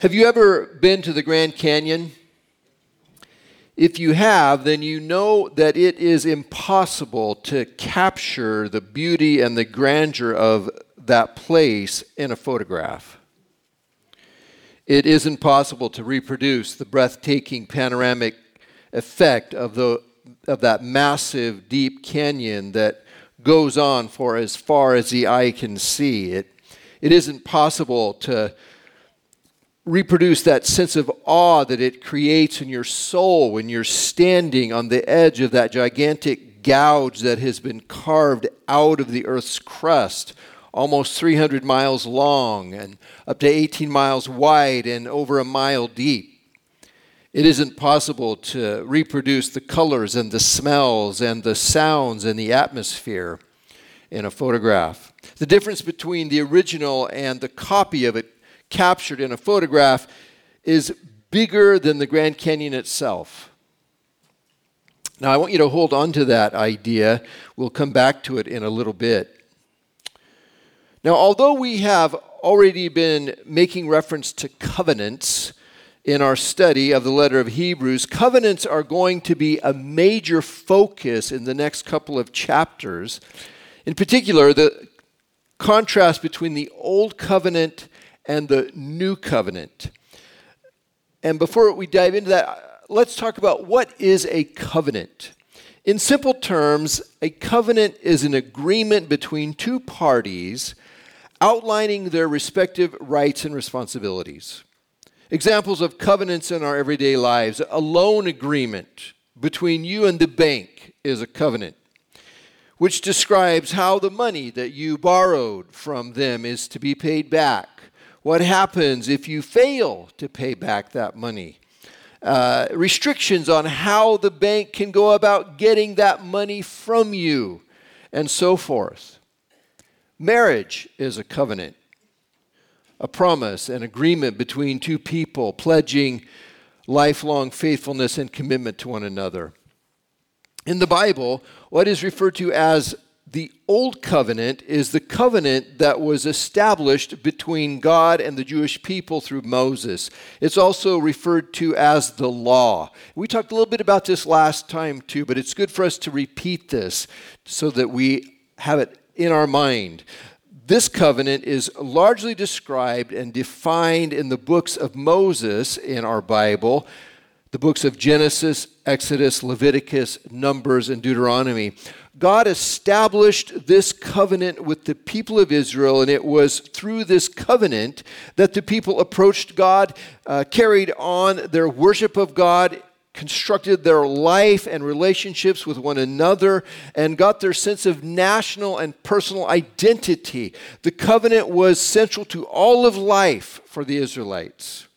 Have you ever been to the Grand Canyon? If you have, then you know that it is impossible to capture the beauty and the grandeur of that place in a photograph. It isn't possible to reproduce the breathtaking panoramic effect of, the, of that massive, deep canyon that goes on for as far as the eye can see. It, it isn't possible to reproduce that sense of awe that it creates in your soul when you're standing on the edge of that gigantic gouge that has been carved out of the earth's crust, almost 300 miles long and up to 18 miles wide and over a mile deep. It isn't possible to reproduce the colors and the smells and the sounds and the atmosphere in a photograph. The difference between the original and the copy of it captured in a photograph is bigger than the Grand Canyon itself. Now, I want you to hold on to that idea. We'll come back to it in a little bit. Now, although we have already been making reference to covenants in our study of the letter of Hebrews, covenants are going to be a major focus in the next couple of chapters. In particular, the contrast between the Old Covenant and the new covenant. And before we dive into that, let's talk about what is a covenant. In simple terms, a covenant is an agreement between two parties outlining their respective rights and responsibilities. Examples of covenants in our everyday lives a loan agreement between you and the bank is a covenant, which describes how the money that you borrowed from them is to be paid back what happens if you fail to pay back that money? Uh, restrictions on how the bank can go about getting that money from you, and so forth. Marriage is a covenant, a promise, an agreement between two people pledging lifelong faithfulness and commitment to one another. In the Bible, what is referred to as the Old Covenant is the covenant that was established between God and the Jewish people through Moses. It's also referred to as the law. We talked a little bit about this last time too, but it's good for us to repeat this so that we have it in our mind. This covenant is largely described and defined in the books of Moses in our Bible the books of Genesis, Exodus, Leviticus, Numbers, and Deuteronomy. God established this covenant with the people of Israel, and it was through this covenant that the people approached God, uh, carried on their worship of God, constructed their life and relationships with one another, and got their sense of national and personal identity. The covenant was central to all of life for the Israelites.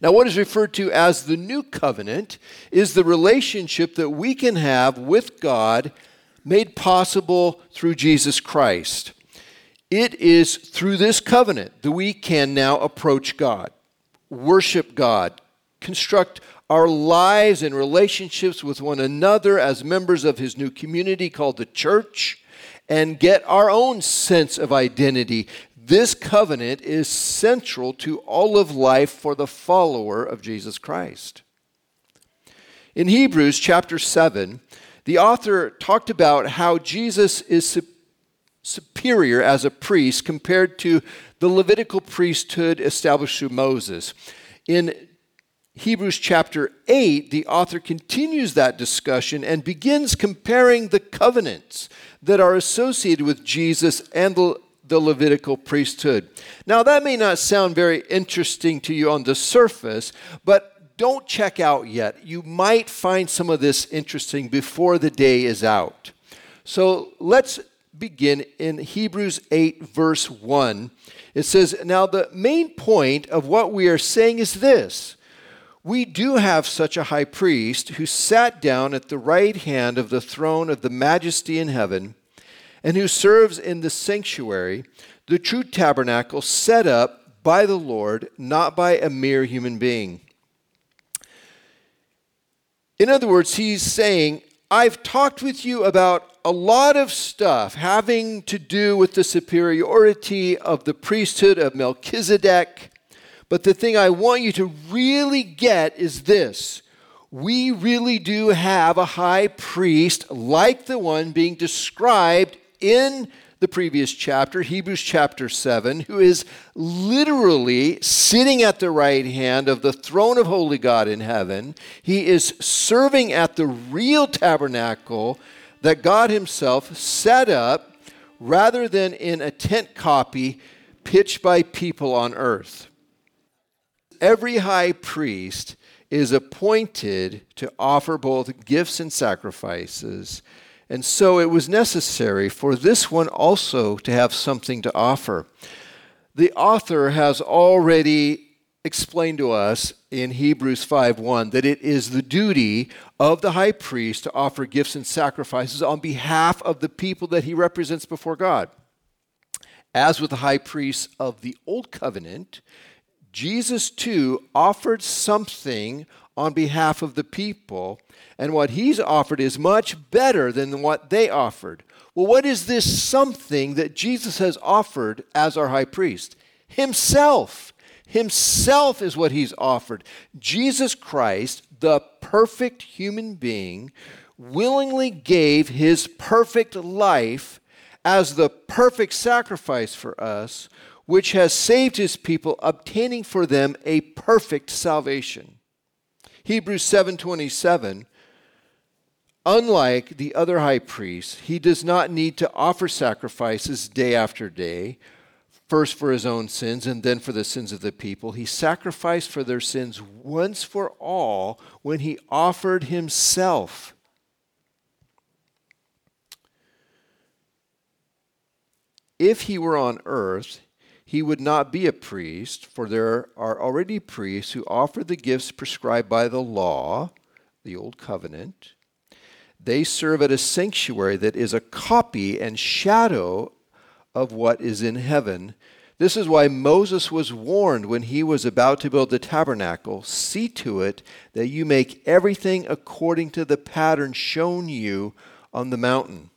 Now, what is referred to as the new covenant is the relationship that we can have with God made possible through Jesus Christ. It is through this covenant that we can now approach God, worship God, construct our lives and relationships with one another as members of His new community called the church, and get our own sense of identity this covenant is central to all of life for the follower of Jesus Christ. In Hebrews chapter 7, the author talked about how Jesus is su- superior as a priest compared to the Levitical priesthood established through Moses. In Hebrews chapter 8, the author continues that discussion and begins comparing the covenants that are associated with Jesus and the the Levitical priesthood. Now, that may not sound very interesting to you on the surface, but don't check out yet. You might find some of this interesting before the day is out. So let's begin in Hebrews 8, verse 1. It says, Now, the main point of what we are saying is this. We do have such a high priest who sat down at the right hand of the throne of the majesty in heaven and who serves in the sanctuary, the true tabernacle set up by the Lord, not by a mere human being. In other words, he's saying, I've talked with you about a lot of stuff having to do with the superiority of the priesthood of Melchizedek, But the thing I want you to really get is this. We really do have a high priest like the one being described in the previous chapter, Hebrews chapter 7, who is literally sitting at the right hand of the throne of holy God in heaven. He is serving at the real tabernacle that God Himself set up rather than in a tent copy pitched by people on earth. Every high priest is appointed to offer both gifts and sacrifices and so it was necessary for this one also to have something to offer. The author has already explained to us in Hebrews 5:1 that it is the duty of the high priest to offer gifts and sacrifices on behalf of the people that he represents before God. As with the high priests of the old covenant, Jesus too offered something on behalf of the people, and what he's offered is much better than what they offered. Well, what is this something that Jesus has offered as our high priest? Himself. Himself is what he's offered. Jesus Christ, the perfect human being, willingly gave his perfect life as the perfect sacrifice for us, which has saved his people, obtaining for them a perfect salvation. Hebrews 7:27 Unlike the other high priests, he does not need to offer sacrifices day after day, first for his own sins and then for the sins of the people. He sacrificed for their sins once for all when he offered himself. If he were on earth, he would not be a priest, for there are already priests who offer the gifts prescribed by the law, the Old Covenant. They serve at a sanctuary that is a copy and shadow of what is in heaven. This is why Moses was warned when he was about to build the tabernacle see to it that you make everything according to the pattern shown you on the mountain.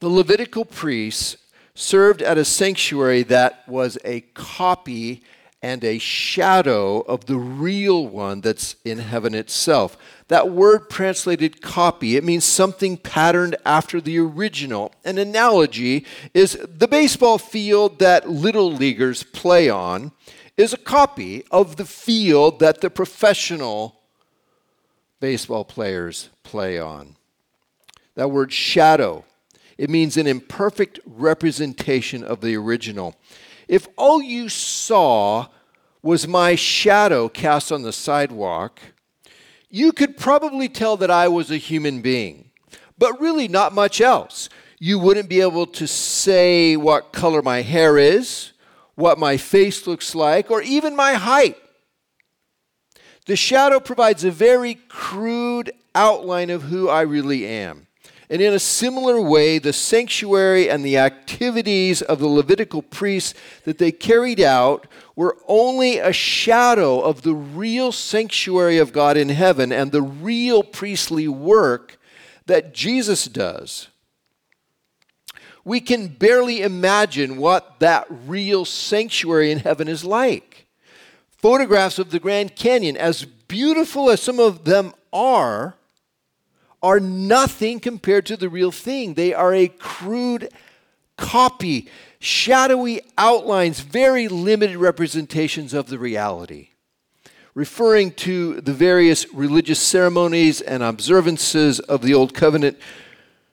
The Levitical priests served at a sanctuary that was a copy and a shadow of the real one that's in heaven itself. That word translated copy, it means something patterned after the original. An analogy is the baseball field that little leaguers play on is a copy of the field that the professional baseball players play on. That word shadow it means an imperfect representation of the original. If all you saw was my shadow cast on the sidewalk, you could probably tell that I was a human being, but really not much else. You wouldn't be able to say what color my hair is, what my face looks like, or even my height. The shadow provides a very crude outline of who I really am. And in a similar way, the sanctuary and the activities of the Levitical priests that they carried out were only a shadow of the real sanctuary of God in heaven and the real priestly work that Jesus does. We can barely imagine what that real sanctuary in heaven is like. Photographs of the Grand Canyon, as beautiful as some of them are, are nothing compared to the real thing. They are a crude copy, shadowy outlines, very limited representations of the reality. Referring to the various religious ceremonies and observances of the Old Covenant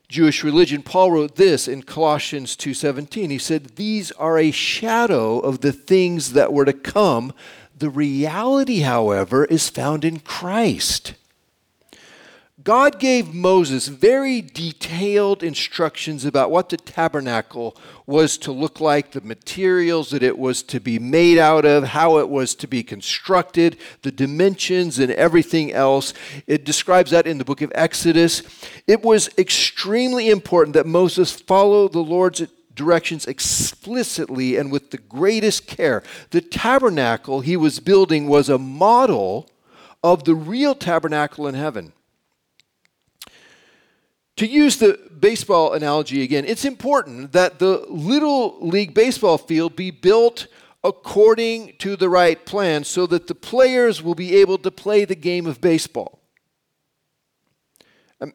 Jewish religion, Paul wrote this in Colossians 2:17. He said, "These are a shadow of the things that were to come. The reality, however, is found in Christ." God gave Moses very detailed instructions about what the tabernacle was to look like, the materials that it was to be made out of, how it was to be constructed, the dimensions, and everything else. It describes that in the book of Exodus. It was extremely important that Moses follow the Lord's directions explicitly and with the greatest care. The tabernacle he was building was a model of the real tabernacle in heaven. To use the baseball analogy again, it's important that the Little League baseball field be built according to the right plan so that the players will be able to play the game of baseball. Um,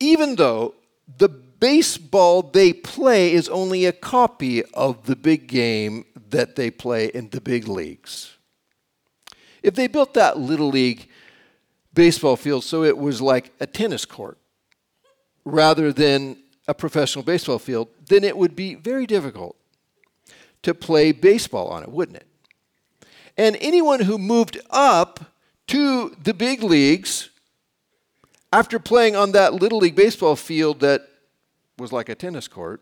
even though the baseball they play is only a copy of the big game that they play in the big leagues. If they built that little league baseball field so it was like a tennis court rather than a professional baseball field, then it would be very difficult to play baseball on it, wouldn't it? And anyone who moved up to the big leagues after playing on that little league baseball field that was like a tennis court,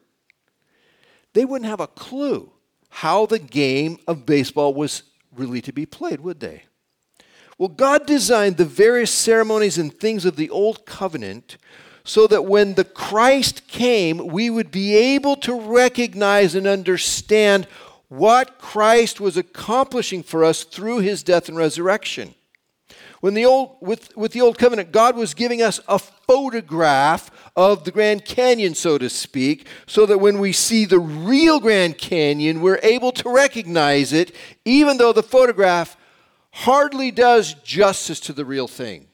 they wouldn't have a clue how the game of baseball was really to be played, would they? Well, God designed the various ceremonies and things of the old covenant so that when the Christ came, we would be able to recognize and understand what Christ was accomplishing for us through his death and resurrection. When the old, with, with the old covenant, God was giving us a photograph of the Grand Canyon, so to speak, so that when we see the real Grand Canyon, we're able to recognize it, even though the photograph hardly does justice to the real thing.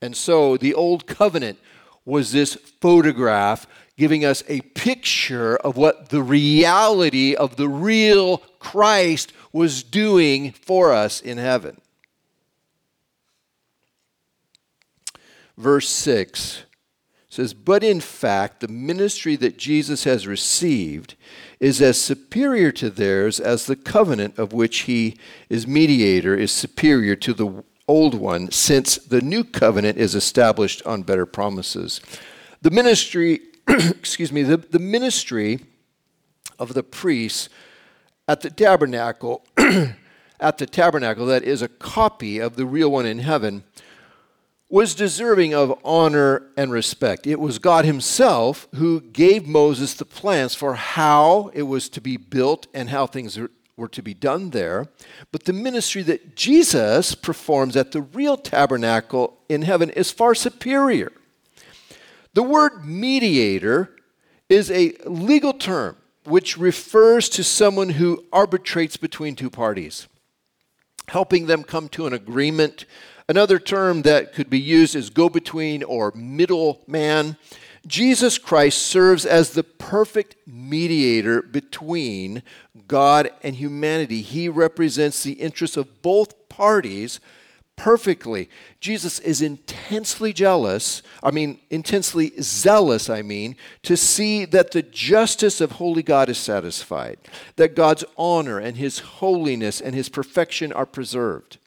And so the Old Covenant was this photograph giving us a picture of what the reality of the real Christ was doing for us in heaven. Verse 6 says, But in fact, the ministry that Jesus has received is as superior to theirs as the covenant of which he is mediator is superior to the old one, since the new covenant is established on better promises. The ministry, excuse me, the, the ministry of the priests at the tabernacle, at the tabernacle that is a copy of the real one in heaven, was deserving of honor and respect. It was God Himself who gave Moses the plans for how it was to be built and how things were to be done there. But the ministry that Jesus performs at the real tabernacle in heaven is far superior. The word mediator is a legal term which refers to someone who arbitrates between two parties, helping them come to an agreement. Another term that could be used is go between or middleman. Jesus Christ serves as the perfect mediator between God and humanity. He represents the interests of both parties perfectly. Jesus is intensely jealous, I mean, intensely zealous, I mean, to see that the justice of holy God is satisfied, that God's honor and his holiness and his perfection are preserved.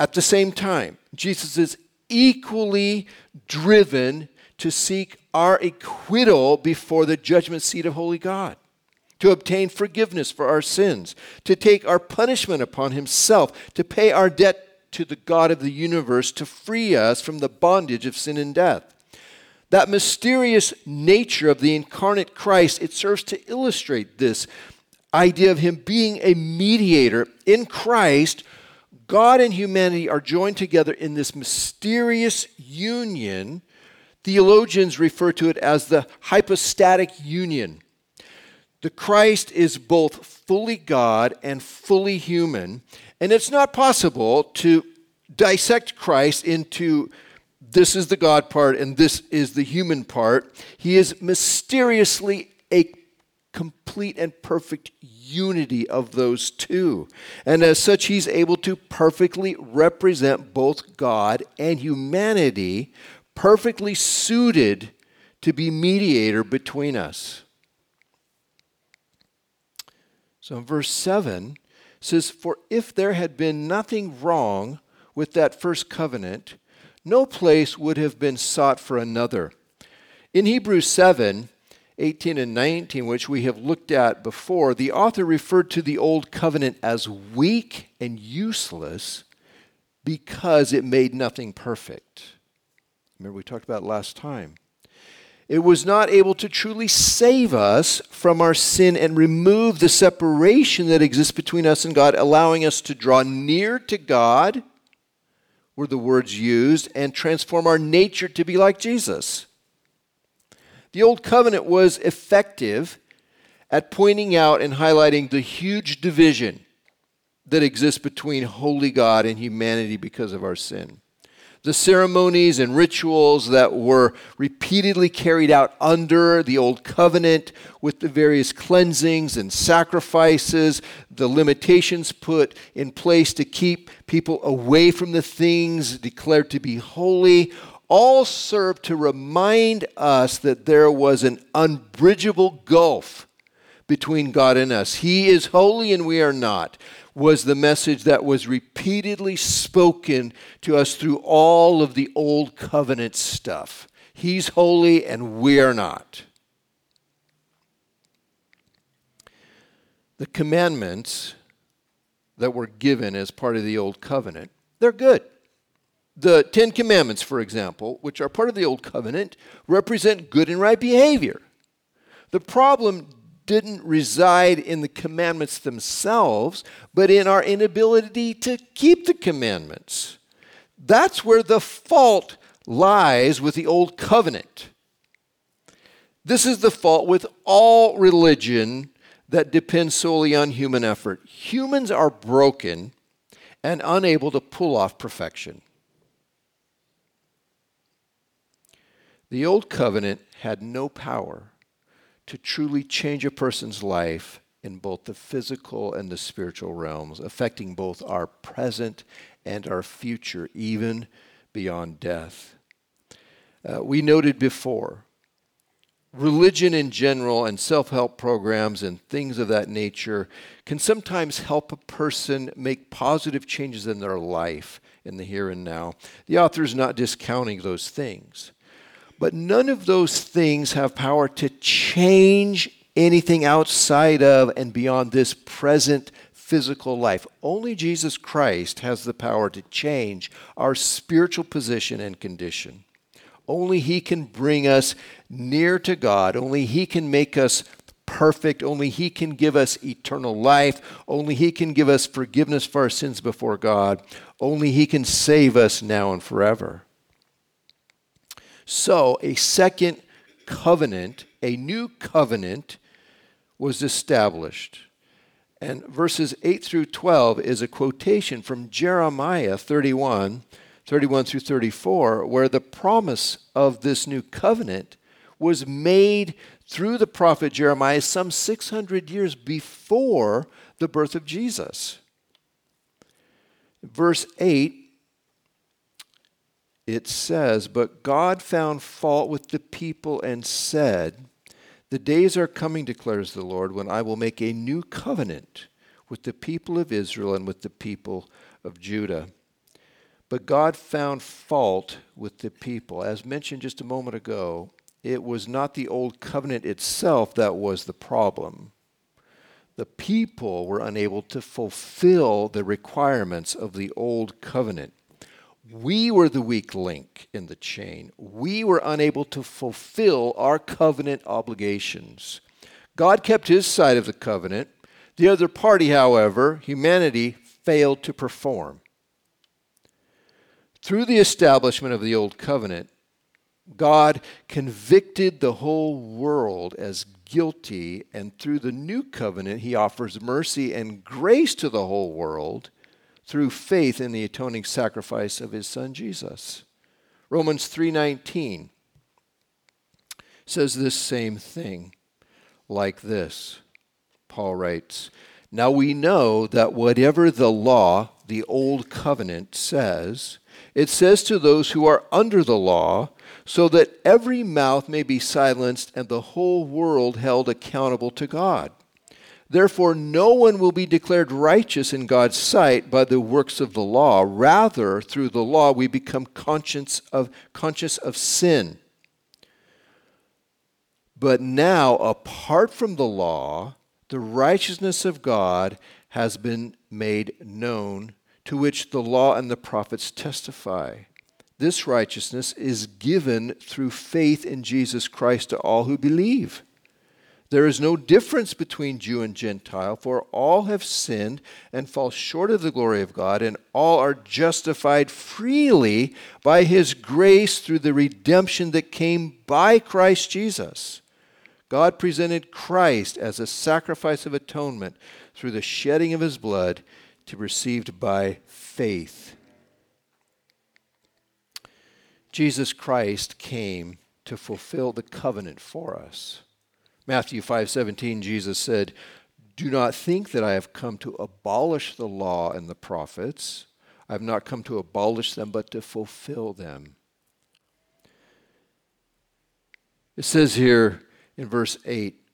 At the same time, Jesus is equally driven to seek our acquittal before the judgment seat of holy God, to obtain forgiveness for our sins, to take our punishment upon himself, to pay our debt to the God of the universe, to free us from the bondage of sin and death. That mysterious nature of the incarnate Christ, it serves to illustrate this idea of him being a mediator in Christ. God and humanity are joined together in this mysterious union Theologians refer to it as the hypostatic union. The Christ is both fully God and fully human, and it's not possible to dissect Christ into this is the God part and this is the human part. He is mysteriously a complete and perfect unity of those two. And as such, he's able to perfectly represent both God and humanity perfectly suited to be mediator between us. So in verse 7 says, For if there had been nothing wrong with that first covenant, no place would have been sought for another. In Hebrews 7, 18 and 19, which we have looked at before, the author referred to the old covenant as weak and useless because it made nothing perfect. Remember, we talked about last time. It was not able to truly save us from our sin and remove the separation that exists between us and God, allowing us to draw near to God, were the words used, and transform our nature to be like Jesus. The old covenant was effective at pointing out and highlighting the huge division that exists between holy God and humanity because of our sin. The ceremonies and rituals that were repeatedly carried out under the old covenant with the various cleansings and sacrifices, the limitations put in place to keep people away from the things declared to be holy, all serve to remind us that there was an unbridgeable gulf between God and us. He is holy and we are not was the message that was repeatedly spoken to us through all of the old covenant stuff. He's holy and we are not. The commandments that were given as part of the old covenant, they're good. The Ten Commandments, for example, which are part of the Old Covenant, represent good and right behavior. The problem didn't reside in the commandments themselves, but in our inability to keep the commandments. That's where the fault lies with the old covenant. This is the fault with all religion that depends solely on human effort. Humans are broken and unable to pull off perfection. The old covenant had no power to truly change a person's life in both the physical and the spiritual realms, affecting both our present and our future, even beyond death. Uh, we noted before, religion in general and self help programs and things of that nature can sometimes help a person make positive changes in their life in the here and now. The author is not discounting those things. But none of those things have power to change anything outside of and beyond this present physical life. Only Jesus Christ has the power to change our spiritual position and condition. Only He can bring us near to God. Only He can make us perfect. Only He can give us eternal life. Only He can give us forgiveness for our sins before God. Only He can save us now and forever. So, a second covenant, a new covenant, was established. And verses 8 through 12 is a quotation from Jeremiah 31, 31 through 34, where the promise of this new covenant was made through the prophet Jeremiah some 600 years before the birth of Jesus. Verse 8 it says, But God found fault with the people and said, The days are coming, declares the Lord, when I will make a new covenant with the people of Israel and with the people of Judah. But God found fault with the people. As mentioned just a moment ago, it was not the old covenant itself that was the problem. The people were unable to fulfill the requirements of the old covenant. We were the weak link in the chain. We were unable to fulfill our covenant obligations. God kept his side of the covenant. The other party, however, humanity, failed to perform. Through the establishment of the Old Covenant, God convicted the whole world as guilty, and through the New Covenant, He offers mercy and grace to the whole world through faith in the atoning sacrifice of his son Jesus. Romans 3:19 says this same thing like this. Paul writes, "Now we know that whatever the law, the old covenant says, it says to those who are under the law, so that every mouth may be silenced and the whole world held accountable to God." Therefore, no one will be declared righteous in God's sight by the works of the law. Rather, through the law, we become conscious of, conscious of sin. But now, apart from the law, the righteousness of God has been made known, to which the law and the prophets testify. This righteousness is given through faith in Jesus Christ to all who believe. There is no difference between Jew and Gentile, for all have sinned and fall short of the glory of God, and all are justified freely by his grace through the redemption that came by Christ Jesus. God presented Christ as a sacrifice of atonement through the shedding of his blood to be received by faith. Jesus Christ came to fulfill the covenant for us. Matthew 5:17 Jesus said, "Do not think that I have come to abolish the law and the prophets. I have not come to abolish them but to fulfill them." It says here in verse 8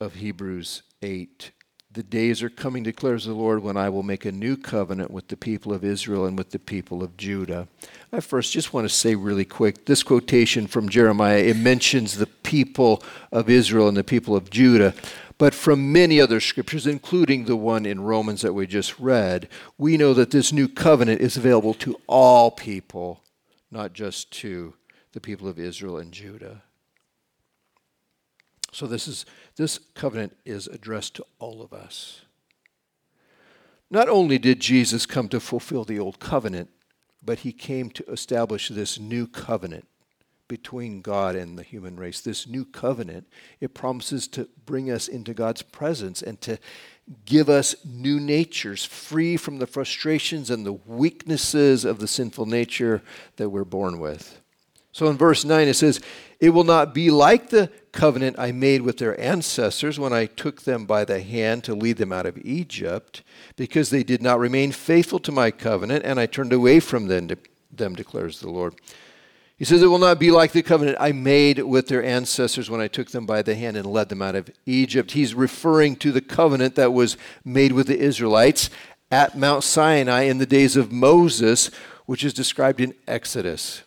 of Hebrews 8 the days are coming, declares the Lord, when I will make a new covenant with the people of Israel and with the people of Judah. I first just want to say really quick this quotation from Jeremiah, it mentions the people of Israel and the people of Judah. But from many other scriptures, including the one in Romans that we just read, we know that this new covenant is available to all people, not just to the people of Israel and Judah. So this is this covenant is addressed to all of us. Not only did Jesus come to fulfill the old covenant, but he came to establish this new covenant between God and the human race. This new covenant, it promises to bring us into God's presence and to give us new natures free from the frustrations and the weaknesses of the sinful nature that we're born with. So in verse 9 it says, It will not be like the covenant I made with their ancestors when I took them by the hand to lead them out of Egypt, because they did not remain faithful to my covenant, and I turned away from them, them declares the Lord. He says, It will not be like the covenant I made with their ancestors when I took them by the hand and led them out of Egypt. He's referring to the covenant that was made with the Israelites at Mount Sinai in the days of Moses, which is described in Exodus.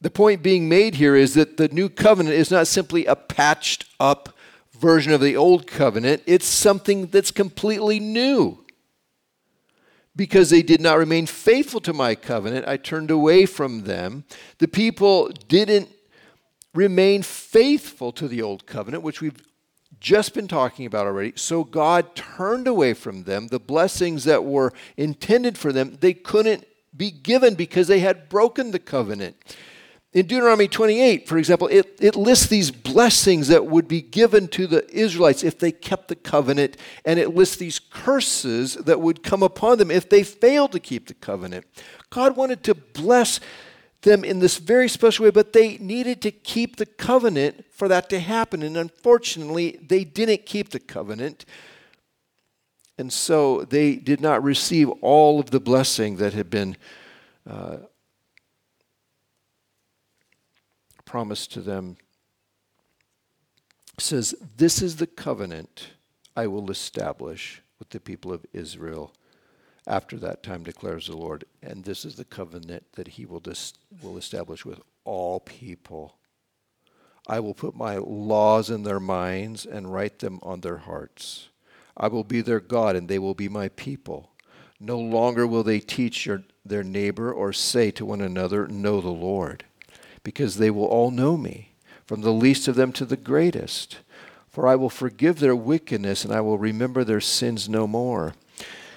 The point being made here is that the new covenant is not simply a patched up version of the old covenant, it's something that's completely new. Because they did not remain faithful to my covenant, I turned away from them. The people didn't remain faithful to the old covenant, which we've just been talking about already. So God turned away from them. The blessings that were intended for them, they couldn't be given because they had broken the covenant. In Deuteronomy 28, for example, it, it lists these blessings that would be given to the Israelites if they kept the covenant, and it lists these curses that would come upon them if they failed to keep the covenant. God wanted to bless them in this very special way, but they needed to keep the covenant for that to happen. And unfortunately, they didn't keep the covenant. And so they did not receive all of the blessing that had been uh, promise to them says, This is the covenant I will establish with the people of Israel after that time, declares the Lord. And this is the covenant that he will, dis- will establish with all people. I will put my laws in their minds and write them on their hearts. I will be their God, and they will be my people. No longer will they teach your, their neighbor or say to one another, Know the Lord because they will all know me, from the least of them to the greatest. For I will forgive their wickedness, and I will remember their sins no more.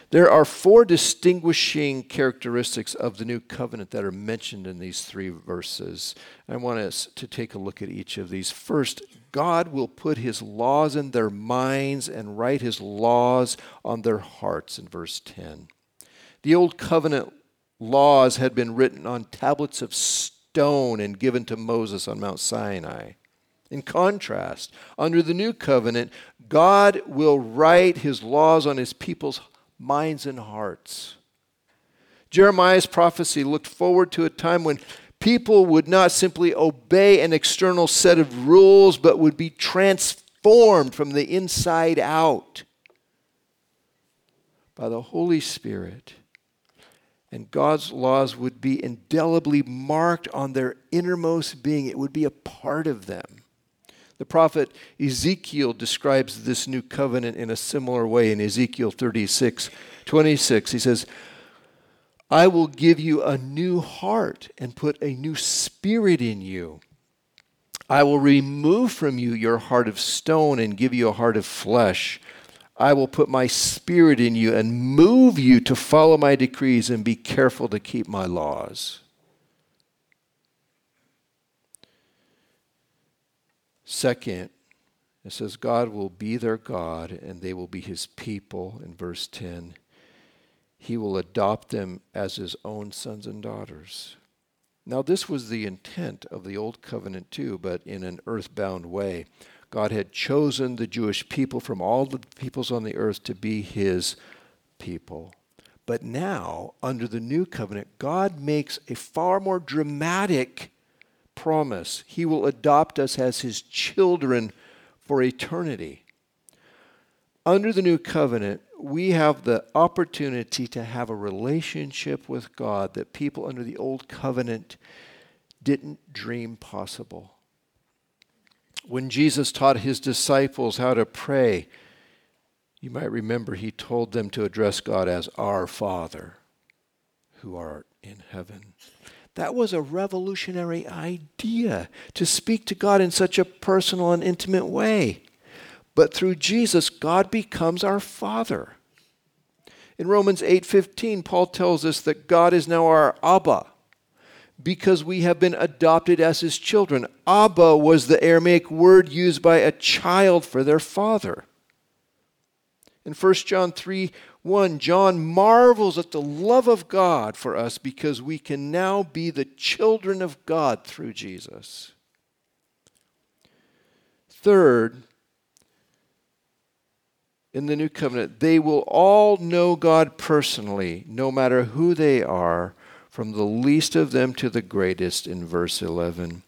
There are four distinguishing characteristics of the new covenant that are mentioned in these three verses. I want us to take a look at each of these. First, God will put his laws in their minds and write his laws on their hearts in verse 10. The old covenant laws had been written on tablets of stone stone and given to Moses on Mount Sinai. In contrast, under the new covenant, God will write his laws on his people's minds and hearts. Jeremiah's prophecy looked forward to a time when people would not simply obey an external set of rules, but would be transformed from the inside out by the Holy Spirit and God's laws would be indelibly marked on their innermost being. It would be a part of them. The prophet Ezekiel describes this new covenant in a similar way in Ezekiel 36 26. He says, I will give you a new heart and put a new spirit in you. I will remove from you your heart of stone and give you a heart of flesh. I will put my spirit in you and move you to follow my decrees and be careful to keep my laws. Second, It says, God will be their God and they will be his people in verse 10. He will adopt them as his own sons and daughters. Now, this was the intent of the Old Covenant too, but in an earthbound way. God had chosen the Jewish people from all the peoples on the earth to be his people. But now, under the new covenant, God makes a far more dramatic promise. He will adopt us as his children for eternity. Under the new covenant, we have the opportunity to have a relationship with God that people under the old covenant didn't dream possible. When Jesus taught his disciples how to pray, you might remember he told them to address God as our Father who art in heaven. That was a revolutionary idea to speak to God in such a personal and intimate way. But through Jesus, God becomes our Father. In Romans 8:15, Paul tells us that God is now our Abba because we have been adopted as his children. Abba was the Aramaic word used by a child for their father. In 1 John 3 1, John marvels at the love of God for us because we can now be the children of God through Jesus. Third, in the new covenant, they will all know God personally, no matter who they are, from the least of them to the greatest, in verse 11.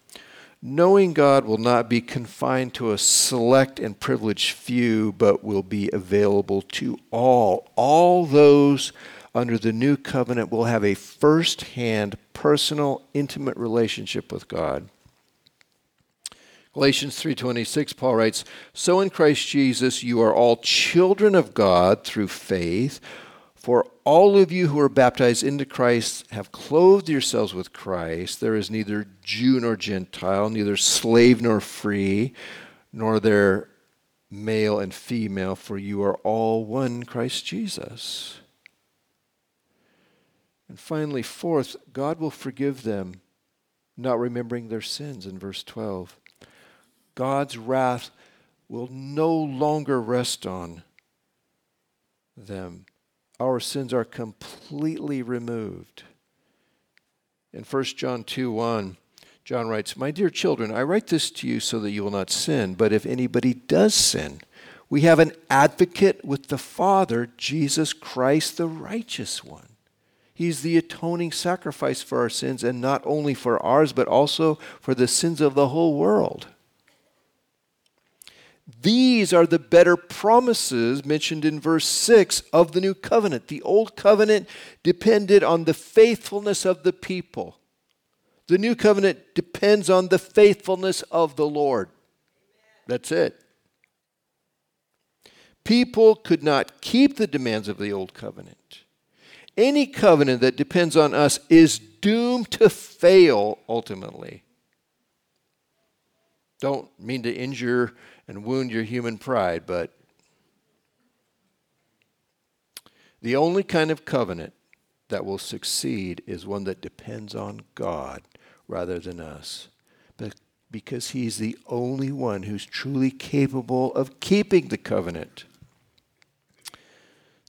Knowing God will not be confined to a select and privileged few, but will be available to all. All those under the new covenant will have a first hand, personal, intimate relationship with God. Galatians 3:26 Paul writes, "So in Christ Jesus you are all children of God through faith, for all of you who are baptized into Christ have clothed yourselves with Christ. There is neither Jew nor Gentile, neither slave nor free, nor there male and female, for you are all one Christ Jesus. And finally, fourth, God will forgive them, not remembering their sins in verse 12. God's wrath will no longer rest on them our sins are completely removed. In 1 John 2 1, John writes, My dear children, I write this to you so that you will not sin, but if anybody does sin, we have an advocate with the Father, Jesus Christ, the righteous one. He's the atoning sacrifice for our sins, and not only for ours, but also for the sins of the whole world. These are the better promises mentioned in verse 6 of the new covenant. The old covenant depended on the faithfulness of the people. The new covenant depends on the faithfulness of the Lord. That's it. People could not keep the demands of the old covenant. Any covenant that depends on us is doomed to fail ultimately. Don't mean to injure and wound your human pride, but the only kind of covenant that will succeed is one that depends on God rather than us. But because He's the only one who's truly capable of keeping the covenant.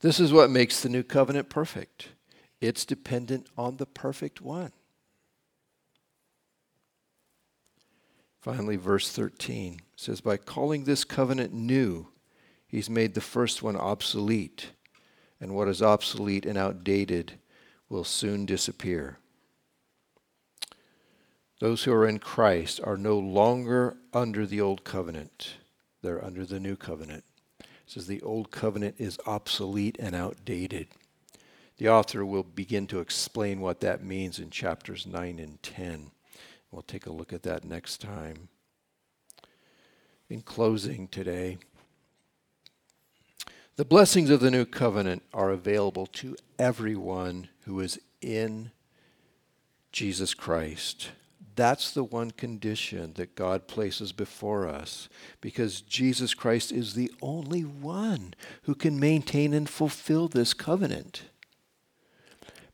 This is what makes the new covenant perfect. It's dependent on the perfect one. Finally, verse 13 says, By calling this covenant new, he's made the first one obsolete, and what is obsolete and outdated will soon disappear. Those who are in Christ are no longer under the old covenant, they're under the new covenant. It says the old covenant is obsolete and outdated. The author will begin to explain what that means in chapters 9 and 10. We'll take a look at that next time. In closing today, the blessings of the new covenant are available to everyone who is in Jesus Christ. That's the one condition that God places before us because Jesus Christ is the only one who can maintain and fulfill this covenant.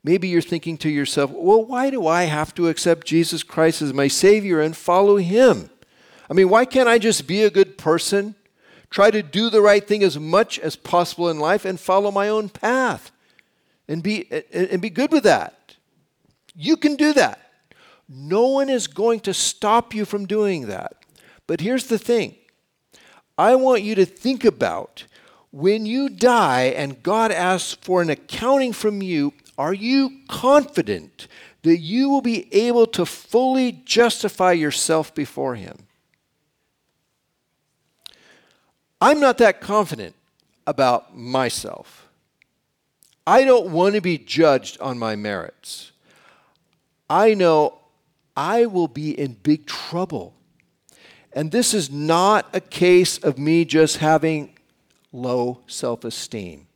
Maybe you're thinking to yourself, well, why do I have to accept Jesus Christ as my Savior and follow Him? I mean, why can't I just be a good person try to do the right thing as much as possible in life, and follow my own path and be, and be good with that. You can do that. No one is going to stop you from doing that. But here's the thing I want you to think about when you die and God asks for an accounting from you, are you confident that you will be able to fully justify yourself before Him? I'm not that confident about myself. I don't want to be judged on my merits. I know I will be in big trouble. And this is not a case of me just having low self esteem.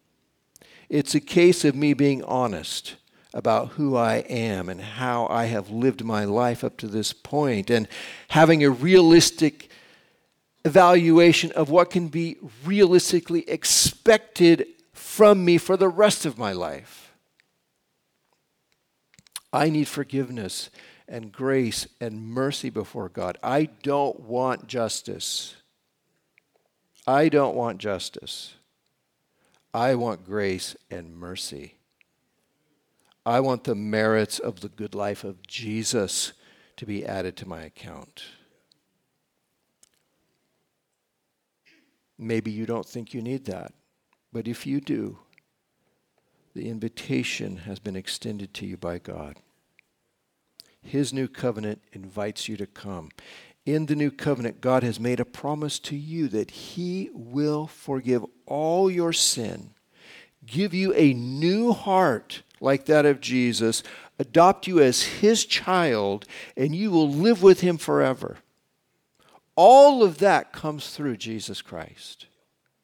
It's a case of me being honest about who I am and how I have lived my life up to this point and having a realistic evaluation of what can be realistically expected from me for the rest of my life. I need forgiveness and grace and mercy before God. I don't want justice. I don't want justice. I want grace and mercy. I want the merits of the good life of Jesus to be added to my account. Maybe you don't think you need that, but if you do, the invitation has been extended to you by God. His new covenant invites you to come. In the new covenant, God has made a promise to you that He will forgive all your sin, give you a new heart like that of Jesus, adopt you as His child, and you will live with Him forever. All of that comes through Jesus Christ.